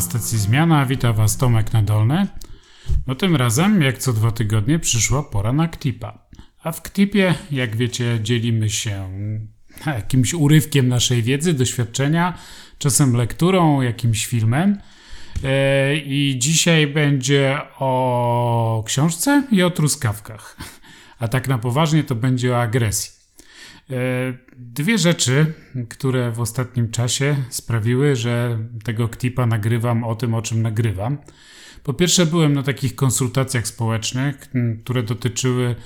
na stacji Zmiana. Witam Was Tomek Nadolny. No tym razem, jak co dwa tygodnie, przyszła pora na Ktipa. A w Ktipie, jak wiecie, dzielimy się jakimś urywkiem naszej wiedzy, doświadczenia, czasem lekturą, jakimś filmem. E, I dzisiaj będzie o książce i o truskawkach. A tak na poważnie to będzie o agresji. E, dwie rzeczy, które w ostatnim czasie sprawiły, że tego Ktipa nagrywam o tym, o czym nagrywam. Po pierwsze, byłem na takich konsultacjach społecznych, które dotyczyły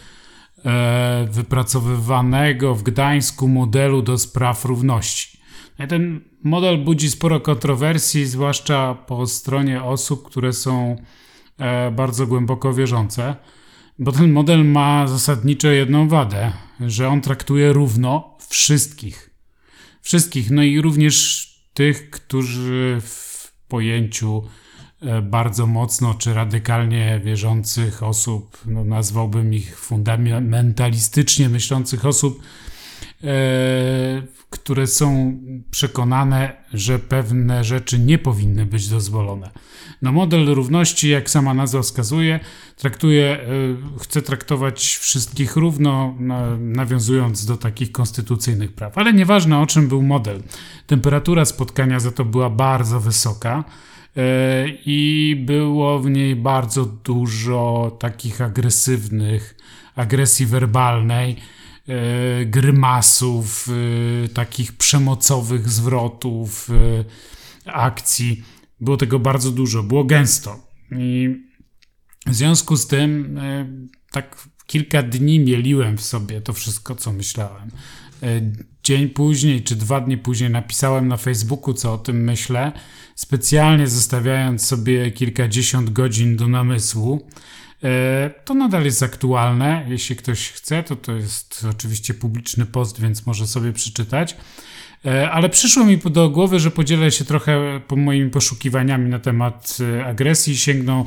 e, wypracowywanego w Gdańsku modelu do spraw równości. No ten model budzi sporo kontrowersji, zwłaszcza po stronie osób, które są e, bardzo głęboko wierzące. Bo ten model ma zasadniczo jedną wadę, że on traktuje równo wszystkich. Wszystkich, no i również tych, którzy w pojęciu e, bardzo mocno czy radykalnie wierzących osób, no nazwałbym ich fundamentalistycznie myślących osób, które są przekonane, że pewne rzeczy nie powinny być dozwolone. No model równości, jak sama nazwa wskazuje, traktuje, e, chce traktować wszystkich równo, nawiązując do takich konstytucyjnych praw. Ale nieważne o czym był model. Temperatura spotkania za to była bardzo wysoka e, i było w niej bardzo dużo takich agresywnych, agresji werbalnej, E, grymasów, e, takich przemocowych zwrotów, e, akcji. Było tego bardzo dużo, było gęsto. I w związku z tym tak kilka dni mieliłem w sobie to wszystko, co myślałem. Dzień później, czy dwa dni później napisałem na Facebooku, co o tym myślę, specjalnie zostawiając sobie kilkadziesiąt godzin do namysłu. E, to nadal jest aktualne. Jeśli ktoś chce, to to jest oczywiście publiczny post, więc może sobie przeczytać. E, ale przyszło mi do głowy, że podzielę się trochę po moimi poszukiwaniami na temat e, agresji. Sięgną,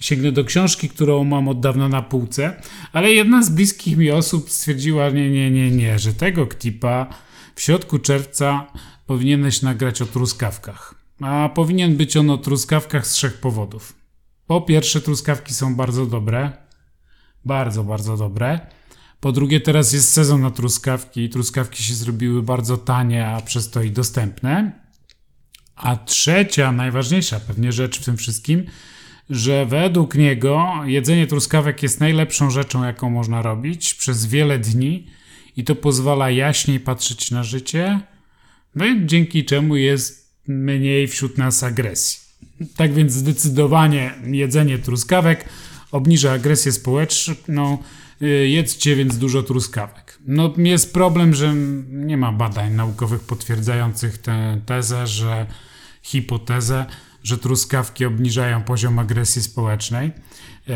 sięgnę do książki, którą mam od dawna na półce, ale jedna z bliskich mi osób stwierdziła: Nie, nie, nie, nie, że tego ktipa w środku czerwca powinieneś nagrać o truskawkach. A powinien być on o truskawkach z trzech powodów. Po pierwsze, truskawki są bardzo dobre. Bardzo, bardzo dobre. Po drugie, teraz jest sezon na truskawki i truskawki się zrobiły bardzo tanie, a przez to i dostępne. A trzecia, najważniejsza pewnie rzecz w tym wszystkim, że według niego jedzenie truskawek jest najlepszą rzeczą, jaką można robić przez wiele dni i to pozwala jaśniej patrzeć na życie, no i dzięki czemu jest mniej wśród nas agresji. Tak więc zdecydowanie jedzenie truskawek obniża agresję społeczną. Y, jedzcie więc dużo truskawek. No jest problem, że nie ma badań naukowych potwierdzających tę tezę, że hipotezę, że truskawki obniżają poziom agresji społecznej. Y,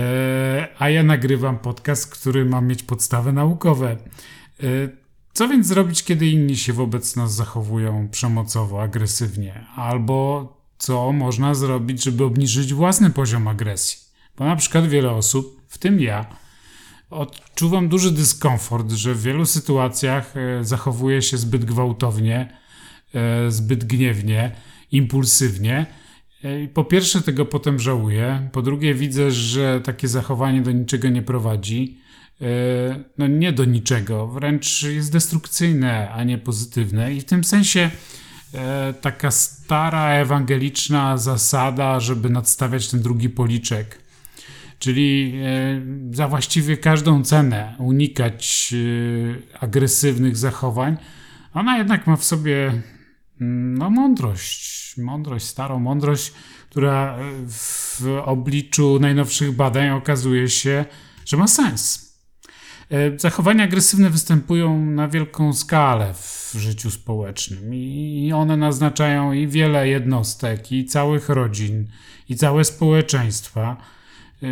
a ja nagrywam podcast, który ma mieć podstawy naukowe. Y, co więc zrobić, kiedy inni się wobec nas zachowują przemocowo, agresywnie? Albo co można zrobić, żeby obniżyć własny poziom agresji. Bo na przykład wiele osób, w tym ja, odczuwam duży dyskomfort, że w wielu sytuacjach e, zachowuje się zbyt gwałtownie, e, zbyt gniewnie, impulsywnie. E, po pierwsze, tego potem żałuję. Po drugie, widzę, że takie zachowanie do niczego nie prowadzi. No, nie do niczego, wręcz jest destrukcyjne, a nie pozytywne. I w tym sensie taka stara ewangeliczna zasada, żeby nadstawiać ten drugi policzek. Czyli e, za właściwie każdą cenę unikać e, agresywnych zachowań. Ona jednak ma w sobie mm, no, mądrość, mądrość, starą mądrość, która w obliczu najnowszych badań okazuje się, że ma sens. E, zachowania agresywne występują na wielką skalę w życiu społecznym i one naznaczają i wiele jednostek, i całych rodzin, i całe społeczeństwa. E,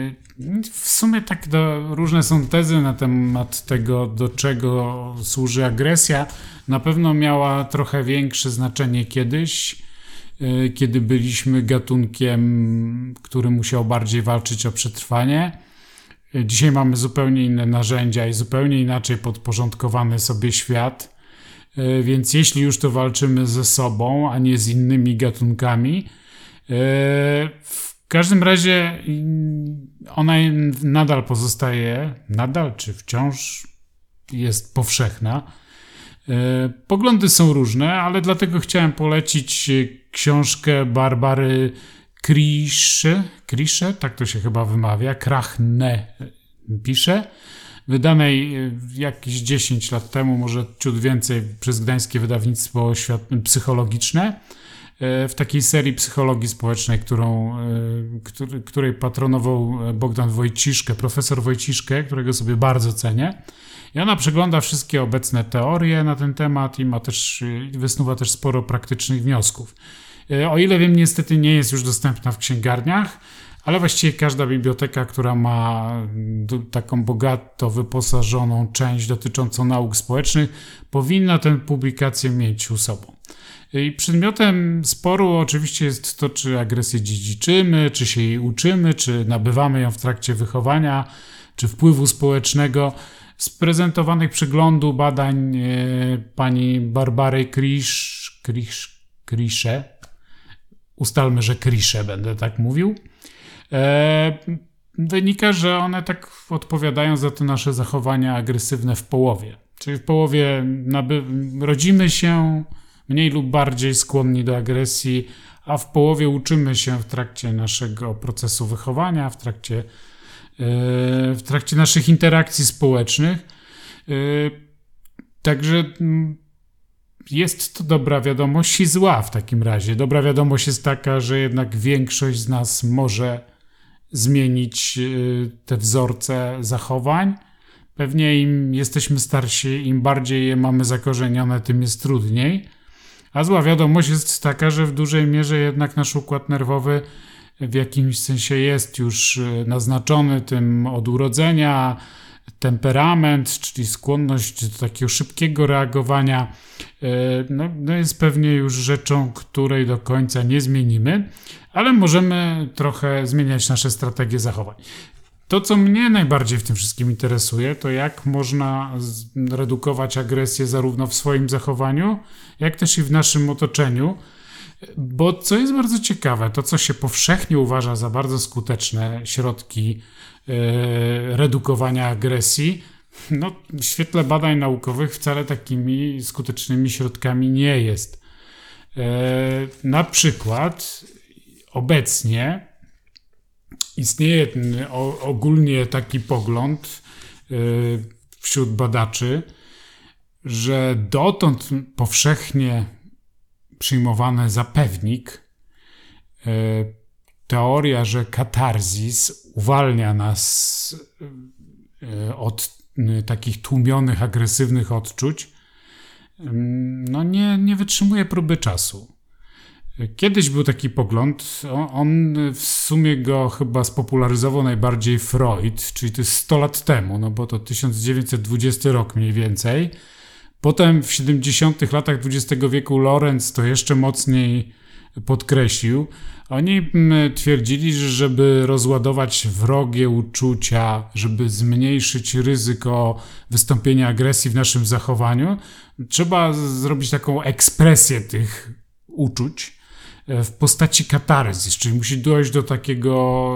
w sumie tak do, różne są tezy na temat tego, do czego służy agresja. Na pewno miała trochę większe znaczenie kiedyś, e, kiedy byliśmy gatunkiem, który musiał bardziej walczyć o przetrwanie Dzisiaj mamy zupełnie inne narzędzia i zupełnie inaczej podporządkowany sobie świat. E, więc jeśli już to walczymy ze sobą, a nie z innymi gatunkami, W każdym razie ona nadal pozostaje, nadal czy wciąż jest powszechna. Poglądy są różne, ale dlatego chciałem polecić książkę Barbary Krisze, Krisze, tak to się chyba wymawia, Krachne pisze, wydanej jakieś 10 lat temu, może ciut więcej, przez Gdańskie Wydawnictwo Psychologiczne, e, w takiej serii psychologii społecznej, którą, e, której patronował Bogdan Wojciszkę, profesor Wojciszkę, którego sobie bardzo cenię. I ona przegląda wszystkie obecne teorie na ten temat i ma też, wysnuwa też sporo praktycznych wniosków. E, o ile wiem, niestety nie jest już dostępna w księgarniach, ale właściwie każda biblioteka, która ma taką bogato wyposażoną część dotyczącą nauk społecznych, powinna tę publikację mieć u sobą. I przedmiotem sporu oczywiście jest to, czy agresję dziedziczymy, czy się jej uczymy, czy nabywamy ją w trakcie wychowania, czy wpływu społecznego. Z prezentowanych przyglądu badań e, pani Barbary Krisz, Krisz, Krisze, ustalmy, że Krisze będę tak mówił, e, wynika, że one tak odpowiadają za te nasze zachowania agresywne w połowie. Czyli w połowie rodzimy się mniej lub bardziej skłonni do agresji, a w połowie uczymy się w trakcie naszego procesu wychowania, w trakcie, e, w trakcie naszych interakcji społecznych. E, także jest to dobra wiadomość i zła w takim razie. Dobra wiadomość jest taka, że jednak większość z nas może zmienić y, te wzorce zachowań. Pewnie im jesteśmy starsi, im bardziej je mamy zakorzenione, tym jest trudniej. A zła wiadomość jest taka, że w dużej mierze jednak nasz układ nerwowy w jakimś sensie jest już y, naznaczony tym od urodzenia, temperament, czyli skłonność do takiego szybkiego reagowania, e, no, no jest pewnie już rzeczą, której do końca nie zmienimy, ale możemy trochę zmieniać nasze strategie zachowań. To, co mnie najbardziej w tym wszystkim interesuje, to jak można redukować agresję zarówno w swoim zachowaniu, jak też i w naszym otoczeniu. Bo co jest bardzo ciekawe, to co się powszechnie uważa za bardzo skuteczne środki redukowania agresji, no, w świetle badań naukowych wcale takimi skutecznymi środkami nie jest. E, na przykład obecnie istnieje ogólnie taki pogląd e, wśród badaczy, że dotąd powszechnie przyjmowany za pewnik teoria, że katarzis uwalnia nas e, od e, takich tłumionych, agresywnych odczuć, no nie, nie wytrzymuje próby czasu. Kiedyś był taki pogląd, on w sumie go chyba spopularyzował najbardziej Freud, czyli to jest 100 lat temu, no bo to 1920 rok mniej więcej. Potem w 70 latach XX wieku Lorenz to jeszcze mocniej podkreślił. Oni mm, twierdzili, że żeby rozładować wrogie uczucia, żeby zmniejszyć ryzyko wystąpienia agresji w naszym zachowaniu, trzeba zrobić taką ekspresję tych uczuć e, w postaci katarzis, czyli musi dojść do takiego,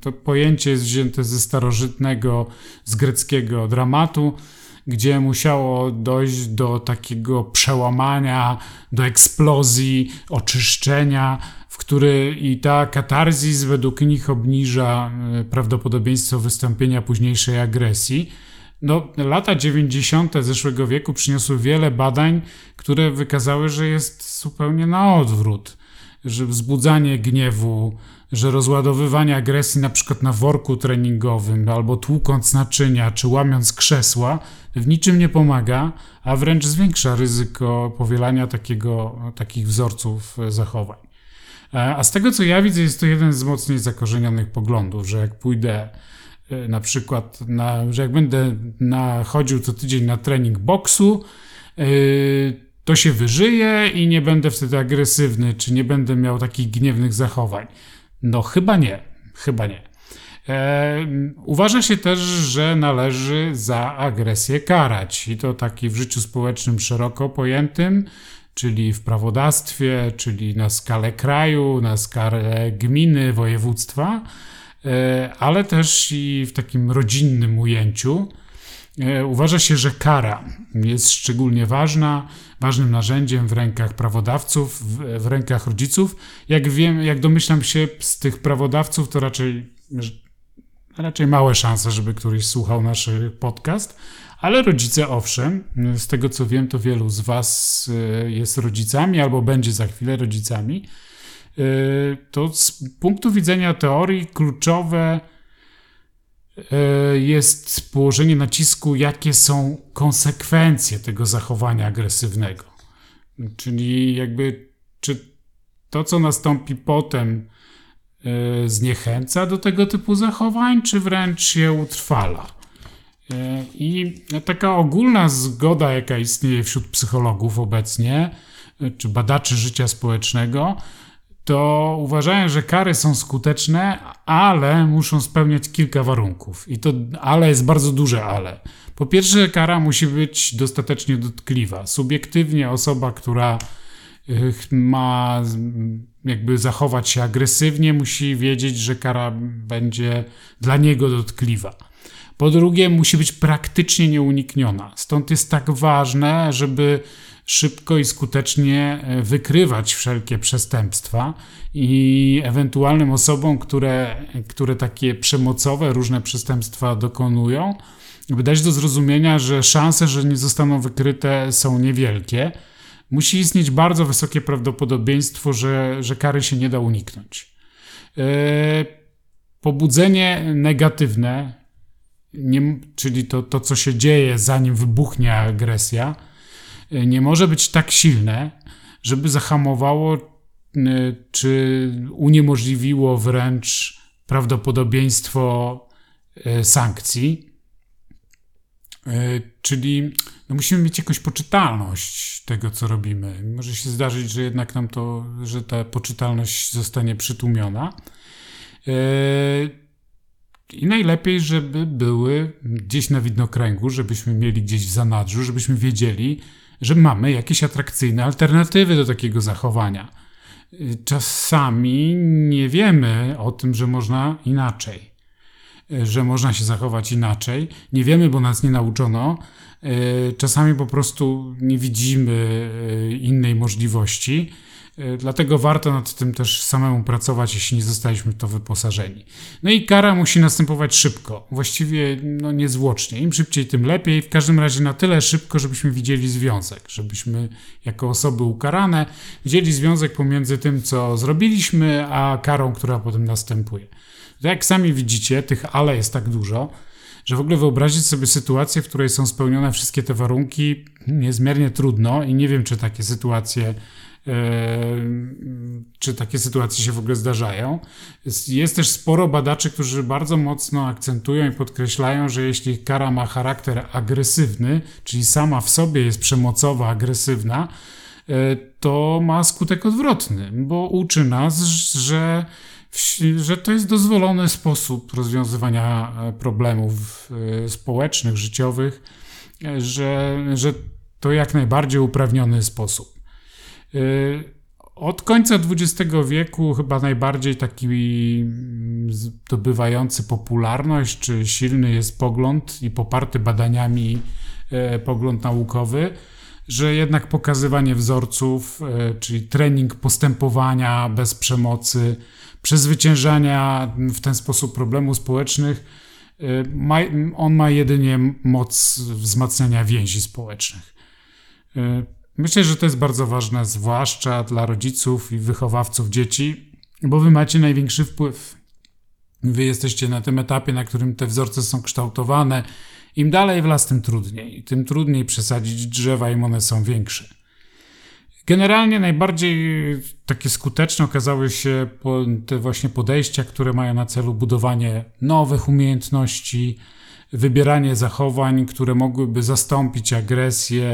to pojęcie jest wzięte ze starożytnego, z greckiego dramatu, gdzie musiało dojść do takiego przełamania, do eksplozji, oczyszczenia, w który i ta katarzis według nich obniża e, prawdopodobieństwo wystąpienia późniejszej agresji. No, lata 90. zeszłego wieku przyniosły wiele badań, które wykazały, że jest zupełnie na odwrót, że wzbudzanie gniewu, że rozładowywanie agresji na przykład na worku treningowym albo tłukąc naczynia czy łamiąc krzesła w niczym nie pomaga, a wręcz zwiększa ryzyko powielania takiego, takich wzorców zachowań. E, a z tego co ja widzę, jest to jeden z mocniej zakorzenionych poglądów, że jak pójdę e, na przykład, na, że jak będę na, chodził co tydzień na trening boksu, yy, to się wyżyje i nie będę wtedy agresywny, czy nie będę miał takich gniewnych zachowań. No chyba nie, chyba nie. E, uważa się też, że należy za agresję karać i to taki w życiu społecznym szeroko pojętym, czyli w prawodawstwie, czyli na skalę kraju, na skalę gminy, województwa, e, ale też i w takim rodzinnym ujęciu. E, uważa się, że kara jest szczególnie ważna, ważnym narzędziem w rękach prawodawców, w, w rękach rodziców. Jak wiem, jak domyślam się z tych prawodawców, to raczej, raczej małe szanse, żeby któryś słuchał nasz podcast, ale rodzice owszem, z tego co wiem, to wielu z Was e, jest rodzicami albo będzie za chwilę rodzicami. E, to z punktu widzenia teorii kluczowe jest położenie nacisku, jakie są konsekwencje tego zachowania agresywnego. Czyli jakby, czy to, co nastąpi potem, zniechęca do tego typu zachowań, czy wręcz je utrwala. E, I taka ogólna zgoda, jaka istnieje wśród psychologów obecnie, e, czy badaczy życia społecznego, to uważają, że kary są skuteczne, ale muszą spełniać kilka warunków. I to ale jest bardzo duże ale. Po pierwsze, kara musi być dostatecznie dotkliwa. Subiektywnie osoba, która e, ma jakby zachować się agresywnie, musi wiedzieć, że kara będzie dla niego dotkliwa. Po drugie, musi być praktycznie nieunikniona. Stąd jest tak ważne, żeby szybko i skutecznie e, wykrywać wszelkie przestępstwa i ewentualnym osobom, które, które takie przemocowe, różne przestępstwa dokonują, by dać do zrozumienia, że szanse, że nie zostaną wykryte są niewielkie. Musi istnieć bardzo wysokie prawdopodobieństwo, że, że kary się nie da uniknąć. Yy, pobudzenie negatywne, nie, czyli to, to, co się dzieje, zanim wybuchnie agresja, nie może być tak silne, żeby zahamowało y, czy uniemożliwiło wręcz prawdopodobieństwo y, sankcji. Czyli no musimy mieć jakąś poczytalność tego, co robimy. Może się zdarzyć, że jednak nam to, że ta poczytalność zostanie przytłumiona. I najlepiej, żeby były gdzieś na widnokręgu, żebyśmy mieli gdzieś w zanadrzu, żebyśmy wiedzieli, że mamy jakieś atrakcyjne alternatywy do takiego zachowania. Czasami nie wiemy o tym, że można inaczej, że można się zachować inaczej. Nie wiemy, bo nas nie nauczono. Czasami po prostu nie widzimy innej możliwości E, dlatego warto nad tym też samemu pracować, jeśli nie zostaliśmy w to wyposażeni. No i kara musi następować szybko, właściwie no niezwłocznie. Im szybciej, tym lepiej. W każdym razie na tyle szybko, żebyśmy widzieli związek, żebyśmy jako osoby ukarane widzieli związek pomiędzy tym, co zrobiliśmy, a karą, która potem następuje. Jak sami widzicie, tych ale jest tak dużo, że w ogóle wyobrazić sobie sytuację, w której są spełnione wszystkie te warunki, niezmiernie trudno i nie wiem, czy takie sytuacje czy takie sytuacje się w ogóle zdarzają. Jest też sporo badaczy, którzy bardzo mocno akcentują i podkreślają, że jeśli kara ma charakter agresywny, czyli sama w sobie jest przemocowa, agresywna, e, to ma skutek odwrotny, bo uczy nas, że, że to jest dozwolony sposób rozwiązywania e, problemów e, społecznych, życiowych, że, że to jak najbardziej uprawniony sposób. Y, od końca XX wieku chyba najbardziej taki mm, zdobywający popularność czy silny jest pogląd i poparty badaniami e, pogląd naukowy, że jednak pokazywanie wzorców, e, czyli trening postępowania bez przemocy, przezwyciężania w ten sposób problemów społecznych, e, on ma jedynie moc wzmacniania więzi społecznych. Myślę, że to jest bardzo ważne, zwłaszcza dla rodziców i wychowawców dzieci, bo wy macie największy wpływ. Wy jesteście na tym etapie, na którym te wzorce są kształtowane. Im dalej w las, tym trudniej. Tym trudniej przesadzić drzewa, im one są większe. Generalnie najbardziej takie skuteczne okazały się te właśnie podejścia, które mają na celu budowanie nowych umiejętności, wybieranie zachowań, które mogłyby zastąpić agresję,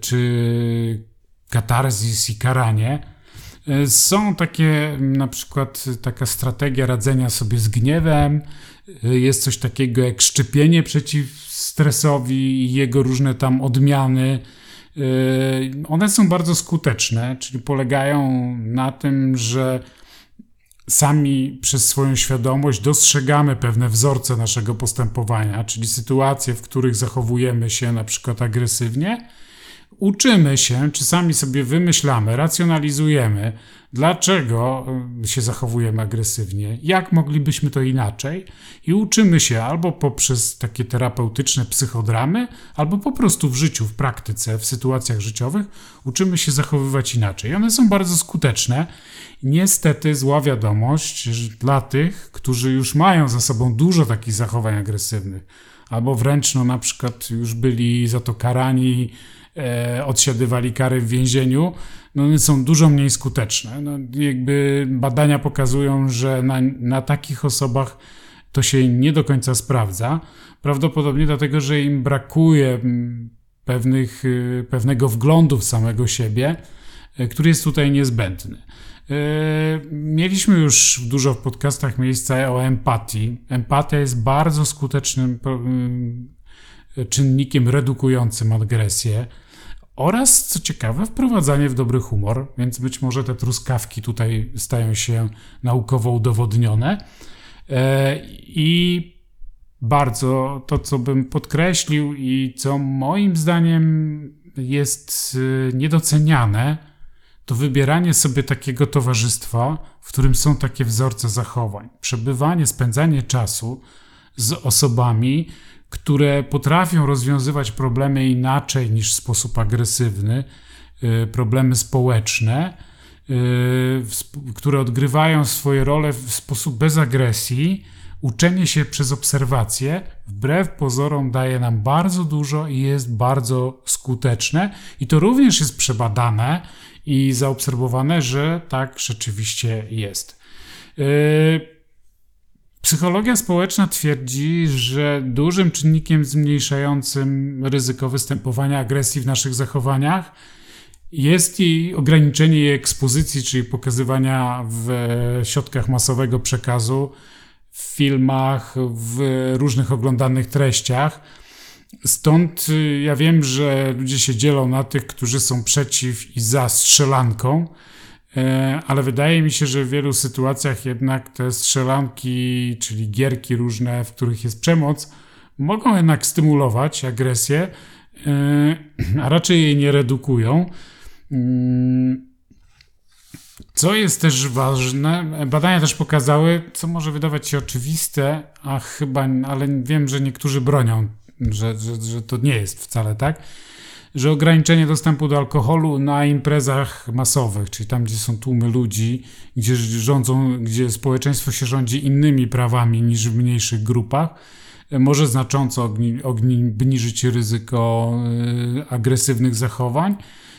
czy katarzis i karanie. E, są takie, na przykład taka strategia radzenia sobie z gniewem, e, jest coś takiego jak szczepienie przeciw stresowi i jego różne tam odmiany. one są bardzo skuteczne, czyli polegają na tym, że sami przez swoją świadomość dostrzegamy pewne wzorce naszego postępowania, czyli sytuacje, w których zachowujemy się na przykład agresywnie uczymy się, czy sami sobie wymyślamy, racjonalizujemy, dlaczego y, się zachowujemy agresywnie, jak moglibyśmy to inaczej, i uczymy się albo poprzez takie terapeutyczne psychodramy, albo po prostu w życiu, w praktyce, w sytuacjach życiowych, uczymy się zachowywać inaczej. One są bardzo skuteczne. Niestety, zła wiadomość dla tych, którzy już mają za sobą dużo takich zachowań agresywnych, albo wręcz no, na przykład już byli za to karani e, odsiadywali kary w więzieniu, no one są dużo mniej skuteczne. No, jakby badania pokazują, że na, na takich osobach to się nie do końca sprawdza. Prawdopodobnie dlatego, że im brakuje mm, pewnych, y, pewnego wglądu w samego siebie, y, który jest tutaj niezbędny. Y, mieliśmy już dużo w podcastach miejsca o empatii. Empatia jest bardzo skutecznym czynnikiem redukującym agresję oraz, co ciekawe, wprowadzanie w dobry humor, więc być może te truskawki tutaj stają się naukowo udowodnione. E, I bardzo to, co bym podkreślił i co moim zdaniem jest e, niedoceniane, to wybieranie sobie takiego towarzystwa, w którym są takie wzorce zachowań. Przebywanie, spędzanie czasu z osobami, które potrafią rozwiązywać problemy inaczej niż w sposób agresywny, y, problemy społeczne, y, które odgrywają swoje role w sposób bez agresji, uczenie się przez obserwację, wbrew pozorom, daje nam bardzo dużo i jest bardzo skuteczne. I to również jest przebadane i zaobserwowane, że tak rzeczywiście jest. Yy, Psychologia społeczna twierdzi, że dużym czynnikiem zmniejszającym ryzyko występowania agresji w naszych zachowaniach jest i ograniczenie jej ekspozycji, czyli pokazywania w środkach masowego przekazu, w filmach, w różnych oglądanych treściach. Stąd y, ja wiem, że ludzie się dzielą na tych, którzy są przeciw i za strzelanką ale wydaje mi się, że w wielu sytuacjach jednak te strzelanki, czyli gierki różne, w których jest przemoc, mogą jednak stymulować agresję, e, a raczej jej nie redukują. Mm, co jest też ważne, badania też pokazały, co może wydawać się oczywiste, a chyba, ale wiem, że niektórzy bronią, że, że, że to nie jest wcale tak że ograniczenie dostępu do alkoholu na imprezach masowych, czyli tam, gdzie są tłumy ludzi, gdzie rządzą, gdzie społeczeństwo się rządzi innymi prawami niż w mniejszych grupach, może znacząco obniżyć ryzyko y, agresywnych zachowań.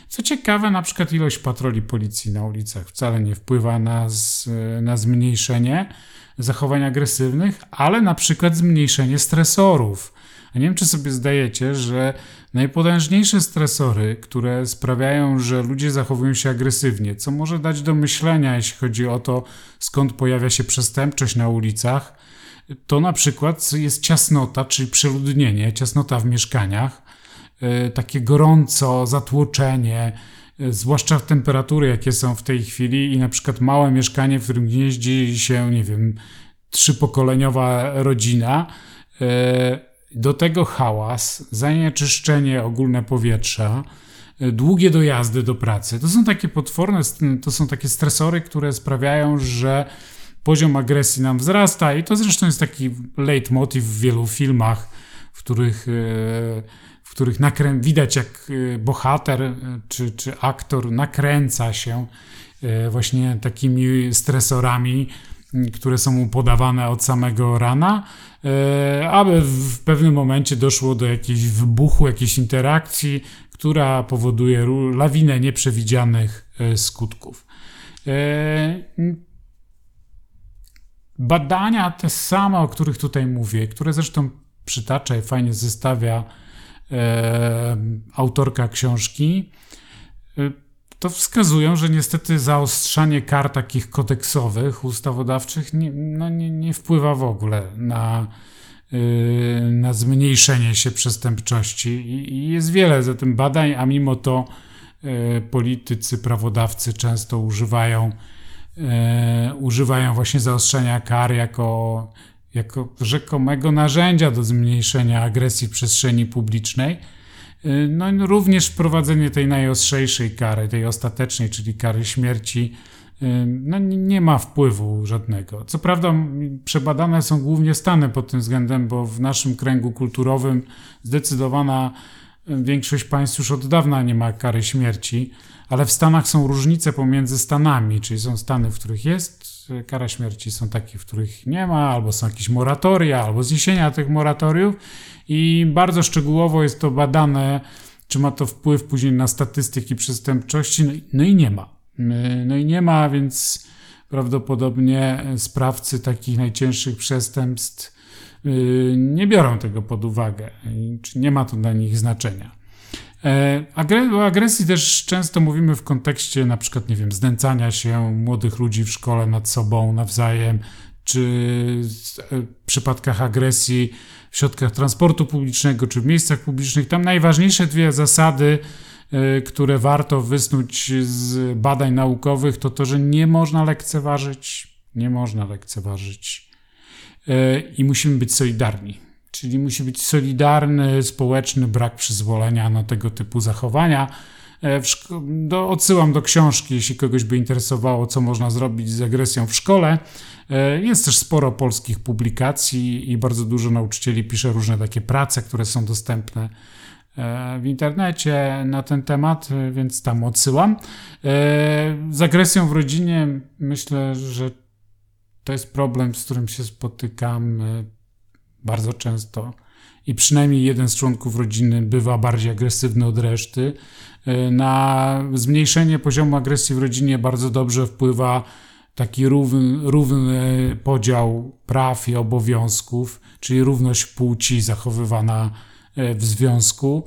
Co ciekawe, na przykład ilość patroli policji na ulicach wcale nie wpływa na, z, na zmniejszenie zachowań agresywnych, ale na przykład zmniejszenie stresorów. A nie wiem, czy sobie zdajecie, że najpotężniejsze stresory, które sprawiają, że ludzie zachowują się agresywnie, co może dać do myślenia, jeśli chodzi o to, skąd pojawia się przestępczość na ulicach, to na przykład jest ciasnota, czyli przeludnienie, ciasnota w mieszkaniach, e, takie gorąco, zatłoczenie, e, zwłaszcza temperatury, jakie są w tej chwili, i na przykład małe mieszkanie, w którym gnieździ się, nie wiem, trzypokoleniowa rodzina e, do tego hałas, zanieczyszczenie ogólne powietrza, e, długie dojazdy do pracy. To są takie potworne, to są takie stresory, które sprawiają, że poziom agresji nam wzrasta i to zresztą jest taki leitmotiv w wielu filmach, w których, e, w których nakrę- widać jak e, bohater czy, czy aktor nakręca się właśnie takimi stresorami, które są mu podawane od samego rana, e, aby w pewnym momencie doszło do jakiegoś wybuchu, jakiejś interakcji, która powoduje lawinę nieprzewidzianych e, skutków. E, badania te same, o których tutaj mówię, które zresztą przytacza i fajnie zestawia autorka książki, to wskazują, że niestety zaostrzanie kar takich kodeksowych, ustawodawczych nie, no nie, nie wpływa w ogóle na, na zmniejszenie się przestępczości. I jest wiele za tym badań, a mimo to politycy, prawodawcy często używają, używają właśnie zaostrzenia kar jako, jako rzekomego narzędzia do zmniejszenia agresji w przestrzeni publicznej. No, również wprowadzenie tej najostrzejszej kary, tej ostatecznej, czyli kary śmierci, no, nie ma wpływu żadnego. Co prawda, przebadane są głównie Stany pod tym względem, bo w naszym kręgu kulturowym zdecydowana większość państw już od dawna nie ma kary śmierci, ale w Stanach są różnice pomiędzy Stanami, czyli są Stany, w których jest kara śmierci, są takie, w których nie ma, albo są jakieś moratoria, albo zniesienia tych moratoriów i bardzo szczegółowo jest to badane, czy ma to wpływ później na statystyki przestępczości, no i nie ma. No i nie ma, więc prawdopodobnie sprawcy takich najcięższych przestępstw y, nie biorą tego pod uwagę, nie ma to dla nich znaczenia. E, o agresji też często mówimy w kontekście na przykład, nie wiem, znęcania się młodych ludzi w szkole nad sobą nawzajem, czy w przypadkach agresji w środkach transportu publicznego, czy w miejscach publicznych. Tam najważniejsze dwie zasady E, które warto wysnuć z badań naukowych, to to, że nie można lekceważyć, nie można lekceważyć e, i musimy być solidarni. Czyli musi być solidarny, społeczny brak przyzwolenia na tego typu zachowania. E, do, odsyłam do książki, jeśli kogoś by interesowało, co można zrobić z agresją w szkole. Jest też sporo polskich publikacji i bardzo dużo nauczycieli pisze różne takie prace, które są dostępne E, w internecie na ten temat, e, więc tam odsyłam. E, z agresją w rodzinie myślę, że to jest problem, z którym się spotykam bardzo często. I przynajmniej jeden z członków rodziny bywa bardziej agresywny od reszty. Na zmniejszenie poziomu agresji w rodzinie bardzo dobrze wpływa taki równy, równy podział praw i obowiązków, czyli równość płci zachowywana E, w związku.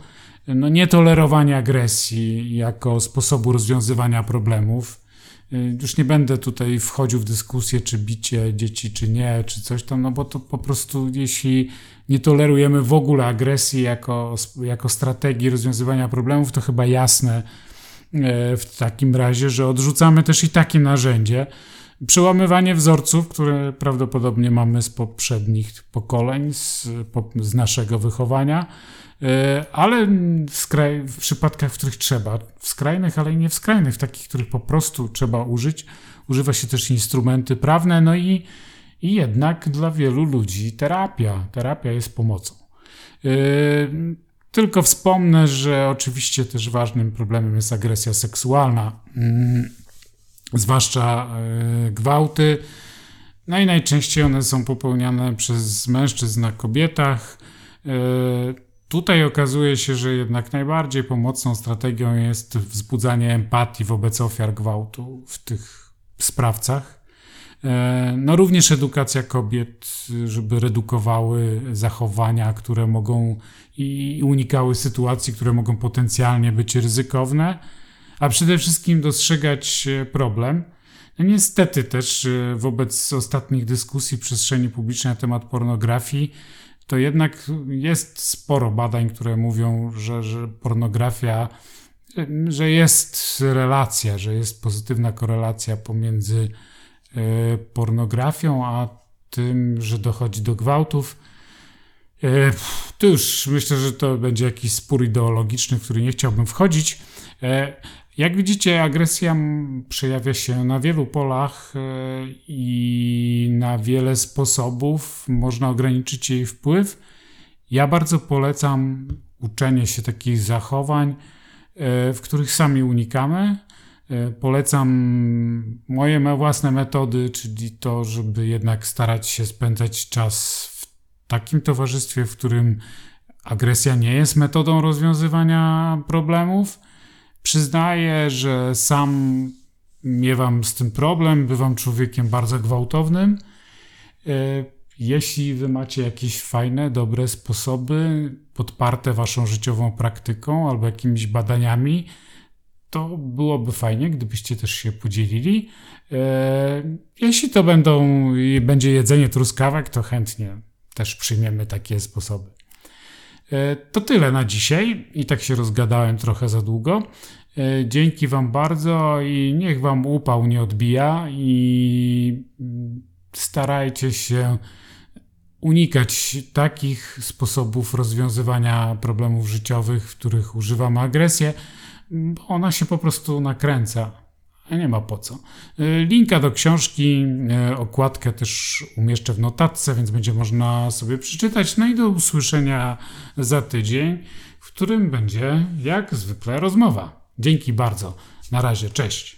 No, nietolerowanie agresji jako sposobu rozwiązywania problemów. E, już nie będę tutaj wchodził w dyskusję, czy bicie dzieci, czy nie, czy coś tam, no bo to po prostu, jeśli nie tolerujemy w ogóle agresji jako, jako strategii rozwiązywania problemów, to chyba jasne e, w takim razie, że odrzucamy też i takie narzędzie. Przełamywanie wzorców, które prawdopodobnie mamy z poprzednich pokoleń, z, z naszego wychowania, ale w, skraj, w przypadkach, w których trzeba, w skrajnych, ale i nie w skrajnych, w takich, których po prostu trzeba użyć, używa się też instrumenty prawne, no i, i jednak dla wielu ludzi terapia, terapia jest pomocą. E, tylko wspomnę, że oczywiście też ważnym problemem jest agresja seksualna. Mm, zwłaszcza e, gwałty. No i najczęściej one są popełniane przez mężczyzn na kobietach. Tutaj okazuje się, że jednak najbardziej pomocną strategią jest wzbudzanie empatii wobec ofiar gwałtu w tych sprawcach. E, no również edukacja kobiet, żeby redukowały zachowania, które mogą i unikały sytuacji, które mogą potencjalnie być ryzykowne a przede wszystkim dostrzegać e, problem. No niestety też e, wobec ostatnich dyskusji w przestrzeni publicznej na temat pornografii, to jednak jest sporo badań, które mówią, że, że pornografia, e, że jest relacja, że jest pozytywna korelacja pomiędzy pornografią, a tym, że dochodzi do gwałtów. Tu już myślę, że to będzie jakiś spór ideologiczny, w który nie chciałbym wchodzić. Jak widzicie, agresja przejawia się na wielu polach e, i na wiele sposobów można ograniczyć jej wpływ. Ja bardzo polecam uczenie się takich zachowań, e, w których sami unikamy. E, polecam moje własne metody, czyli to, żeby jednak starać się spędzać czas takim towarzystwie, w którym agresja nie jest metodą rozwiązywania problemów Przyznaję, że sam miewam z tym problem, bywam człowiekiem bardzo gwałtownym. E, jeśli wy macie jakieś fajne, dobre sposoby, podparte waszą życiową praktyką albo jakimiś badaniami, to byłoby fajnie, gdybyście też się podzielili. E, jeśli to będą, będzie jedzenie truskawek, to chętnie też przyjmiemy takie sposoby. E, To tyle na dzisiaj i tak się rozgadałem trochę za długo. E, Dzięki Wam bardzo i niech Wam upał nie odbija i starajcie się unikać takich sposobów rozwiązywania problemów życiowych, w których używamy agresję, ona się po prostu nakręca. A nie ma po co. Y, Linka do książki, y, okładkę też umieszczę w notatce, więc będzie można sobie przeczytać. No i do usłyszenia za tydzień, w którym będzie jak zwykle rozmowa. Dzięki bardzo. Na razie, cześć.